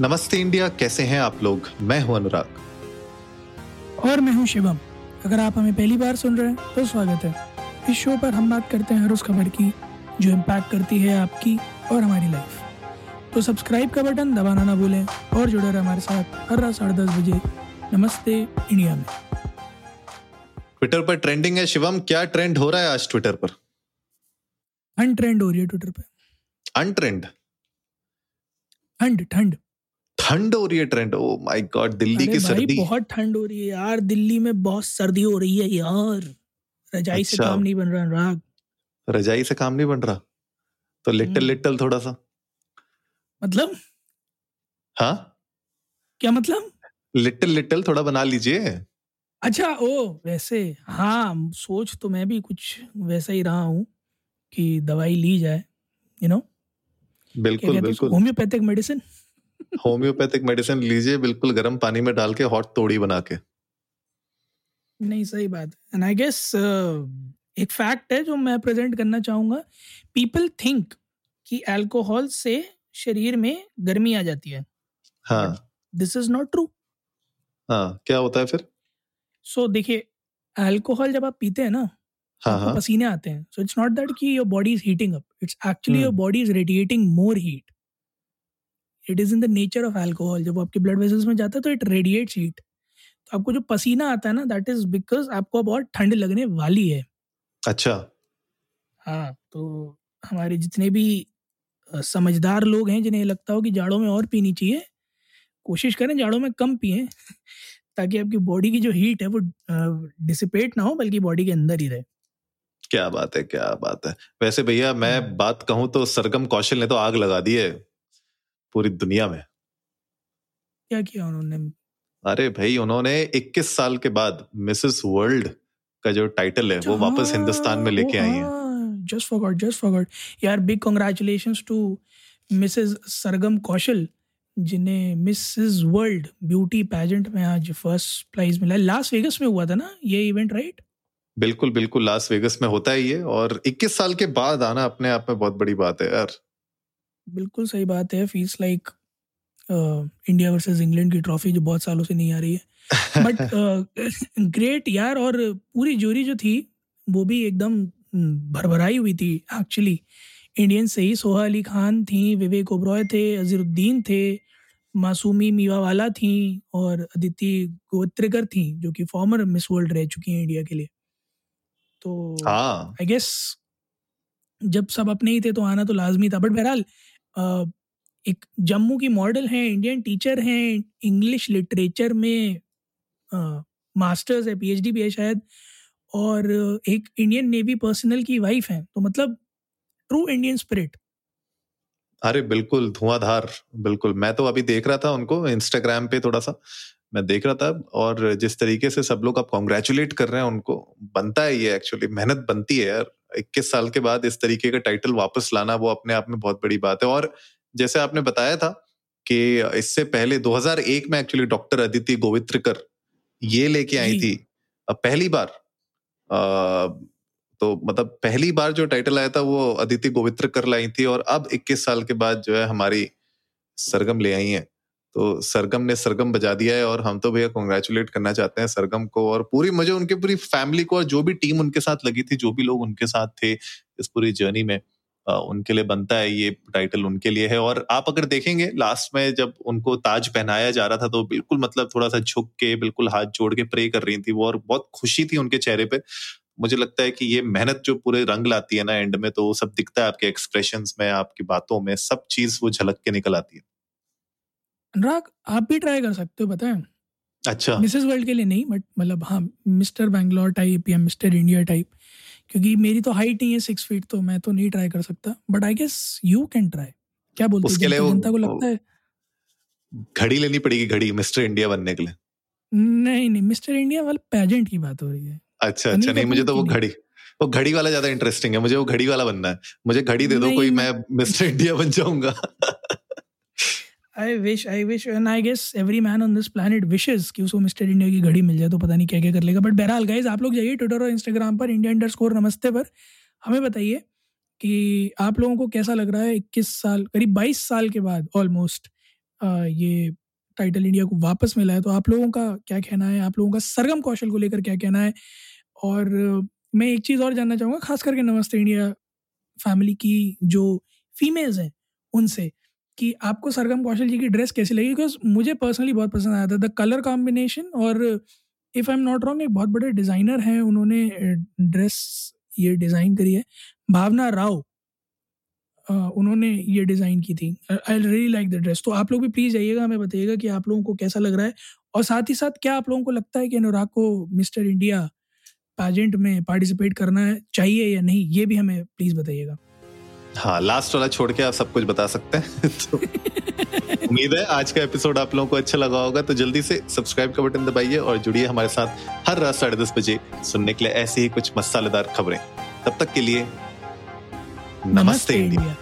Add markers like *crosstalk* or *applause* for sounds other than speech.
नमस्ते इंडिया कैसे हैं आप लोग? मैं हूँ अनुराग। और मैं हूँ शिवम। अगर आप हमें पहली बार सुन रहे हैं तो स्वागत है। इस शो पर हम बात करते हैं हर उस खबर की जो इम्पैक्ट करती है आपकी और हमारी लाइफ तो सब्सक्राइब का बटन दबाना ना भूलें और जुड़े रहे हमारे साथ हर रात साढ़े दस बजे नमस्ते इंडिया में। ट्विटर पर ट्रेंडिंग है शिवम। क्या ट्रेंड हो रहा है आज ट्विटर पर? अनट्रेंड हो रही है ट्विटर पर। अनट्रेंड ठंड ठंड। ठंड हो रही है trend. Oh my God Delhi की सर्दी। बहुत ठंड हो रही है यार। दिल्ली में बहुत सर्दी हो रही है यार। रजाई अच्छा। से। काम नहीं बन रहा राग रजाई से काम नहीं बन रहा? तो लिटल हम्म। लिटल थोड़ा सा। मतलब? हाँ? क्या मतलब? लिटल लिटल थोड़ा बना लीजिए। अच्छा ओ वैसे हाँ सोच तो मैं भी कुछ वैसा ही रहा हूँ कि दवाई ली जाए यू नो क्या बिल्कुल बिल्कुल। Homeopathic medicine? होम्योपैथिक मेडिसिन लीजिए बिल्कुल गर्म पानी में डाल के हॉट तोड़ी बना के। नहीं सही बात एंड आई गेस एक फैक्ट है जो मैं प्रेजेंट करना चाहूँगा। पीपल थिंक कि अल्कोहल से शरीर में गर्मी आ जाती है। हाँ। दिस इज़ नॉट ट्रू हाँ क्या होता है फिर? सो so, देखिए अल्कोहल जब आप पीते हैं ना हाँ आपको हाँ। पसीने आते हैं। सो इट्स नॉट दैट कि your body is heating up it's actually your. Body is radiating more heat it is in the nature of alcohol जब आपके ब्लड वेसल्स में जाता है तो इट रेडिएट्स हीट तो आपको जो पसीना आता है ना दैट इज़ बिकॉज़ आपको बहुत ठंड लगने वाली है। अच्छा। हाँ तो हमारे जितने भी समझदार लोग हैं जिन्हें लगता हो कि जाड़ों में और पीनी चाहिए कोशिश करें जाड़ों में कम पिए ताकि आपकी बॉडी की जो हीट है वो डिसिपेट ना हो बल्कि बॉडी के अंदर ही रहे। क्या बात है क्या बात है। वैसे भैया मैं हम्म। बात कहूँ तो सरगम कौशल ने तो आग लगा दी है। पूरी दुनिया में। क्या किया उन्होंने? अरे भाई उन्होंने 21 साल के बाद मिसेस वर्ल्ड का जो टाइटल है वो वापस हिंदुस्तान में लेके आई हैं। जस्ट फॉरगॉट जस्ट फॉरगॉट यार big congratulations to Mrs Sargam Kaushal जिन्हें मिसेस वर्ल्ड ब्यूटी पैजेंट में आज फ़र्स्ट प्राइज मिला लास वेगस में हुआ था ना ये इवेंट राइट बिल्कुल बिल्कुल लास वेगस में होता ही है और 21 साल के बाद आना अपने आप में बहुत बड़ी बात है यार। बिल्कुल सही बात है। Feels like India versus England की ट्रॉफी जो बहुत सालों से नहीं आ रही है। बट ग्रेट *laughs* यार और पूरी जोरी जो थी वो भी एकदम भरभराई हुई थी एक्चुअली इंडियन से ही सोहा अली खान थी विवेक ओब्रॉय थे अजीरुद्दीन थे मासूमी मीवावाला थी और अदिति गोत्रेकर थी जो कि फॉर्मर मिस वर्ल्ड रह चुकी हैं इंडिया के लिए। तो हाँ। आई गेस जब सब अपने ही थे तो आना तो लाजमी था। बट बहरहाल एक जम्मू की मॉडल हैं, इंडियन टीचर हैं, इंग्लिश लिटरेचर में मास्टर्स है, पीएचडी भी है शायद, और एक इंडियन नेवी पर्सनल की वाइफ हैं। तो मतलब ट्रू इंडियन स्पिरिट। अरे, बिल्कुल धुआंधार, बिल्कुल। मैं तो अभी देख रहा था उनको, इंस्टाग्राम पे थोड़ा सा, मैं देख रहा था, और जिस तरीके से सब लोग आप कॉन्ग्रेचुलेट कर रहे हैं उनको, बनता है ये एक्चुअली मेहनत बनती है यार। इक्कीस साल के बाद इस तरीके का टाइटल वापस लाना वो अपने आप में बहुत बड़ी बात है। और जैसे आपने बताया था कि इससे पहले 2001 में एक्चुअली डॉक्टर अदिति गोवित्रिकर ये लेके आई थी। पहली बार अ, तो मतलब पहली बार जो टाइटल आया था वो अदिति गोवित्रिकर लाई थी और अब 21 साल के बाद जो है हमारी सरगम ले आई हैं। तो सरगम ने सरगम बजा दिया है और हम तो भैया कॉन्ग्रेचुलेट करना चाहते हैं सरगम को और पूरी मुझे उनके पूरी फैमिली को और जो भी टीम उनके साथ लगी थी, जो भी लोग उनके साथ थे इस पूरी जर्नी में उनके लिए बनता है ये टाइटल उनके लिए है। और आप अगर देखेंगे लास्ट में जब उनको ताज पहनाया जा रहा था तो बिल्कुल मतलब थोड़ा सा झुक के, बिल्कुल हाथ जोड़ के प्रे कर रही थी वो और बहुत खुशी थी उनके चेहरे पे। मुझे लगता है कि ये मेहनत जो पूरे रंग लाती है ना एंड में तो वो सब दिखता है आपके एक्सप्रेशन में, आपकी बातों में, सब चीज़ वो झलक के निकल आती है। अनुराग आप भी ट्राई कर सकते हो पता है? अच्छा। मिसेस वर्ल्ड के लिए नहीं बट मतलब हाँ मिस्टर बैंगलोर टाइप या मिस्टर इंडिया टाइप क्योंकि मेरी तो हाइट नहीं है सिक्स फीट तो मैं तो नहीं ट्राई कर सकता but I guess you can try क्या बोलते उसके लिए जनता को लगता है? घड़ी लेनी पड़ेगी घड़ी मिस्टर इंडिया बनने के लिए। नहीं नहीं मिस्टर इंडिया वाला पेजेंट की बात हो रही है। अच्छा अच्छा नहीं मुझे तो वो घड़ी वो घड़ी वाला ज़्यादा इंटरेस्टिंग है मुझे वो घड़ी वाला बनना है। मुझे घड़ी दे दो कोई मैं मिस्टर इंडिया बन जाऊँगा। *laughs* I wish I wish and I guess every man on this planet wishes कि उसको मिस्टर इंडिया की घड़ी मिल जाए तो पता नहीं क्या क्या कर लेगा। बट बहरहाल गाइज़ आप लोग जाइए ट्विटर और इंस्टाग्राम पर इंडिया अंडर स्कोर नमस्ते पर। हमें बताइए कि आप लोगों को कैसा लग रहा है इक्कीस साल, करीब बाईस साल के बाद ऑलमोस्ट ये टाइटल इंडिया को वापस मिला है। तो आप लोगों का क्या कहना है? आप लोगों का सरगम कौशल को लेकर क्या कहना है? और मैं एक चीज़ और जानना चाहूँगा, खास करके नमस्ते इंडिया फैमिली की जो फीमेल्स हैं, उनसे। कि आपको सरगम कौशल जी की ड्रेस कैसी लगी? बिकॉज़ मुझे पर्सनली बहुत पसंद आया था। द कलर कॉम्बिनेशन और if I am not wrong एक बहुत बड़े डिज़ाइनर हैं। उन्होंने ड्रेस ये डिज़ाइन करी है। भावना राव उन्होंने ये डिज़ाइन की थी। I really like the dress तो आप लोग भी प्लीज़ जाइएगा, हमें बताइएगा कि आप लोगों को कैसा लग रहा है। और साथ ही साथ क्या आप लोगों को लगता है कि अनुराग को मिस्टर इंडिया पैजेंट में पार्टिसिपेट करना चाहिए या नहीं? ये भी हमें प्लीज़ बताइएगा। हाँ लास्ट वाला छोड़ के आप सब कुछ बता सकते हैं। *laughs* तो उम्मीद है आज का एपिसोड आप लोगों को अच्छा लगा होगा तो जल्दी से सब्सक्राइब का बटन दबाइए और जुड़िए हमारे साथ हर रात साढ़े दस बजे सुनने के लिए ऐसी ही कुछ मसालेदार खबरें। तब तक के लिए नमस्ते, नमस्ते इंडिया।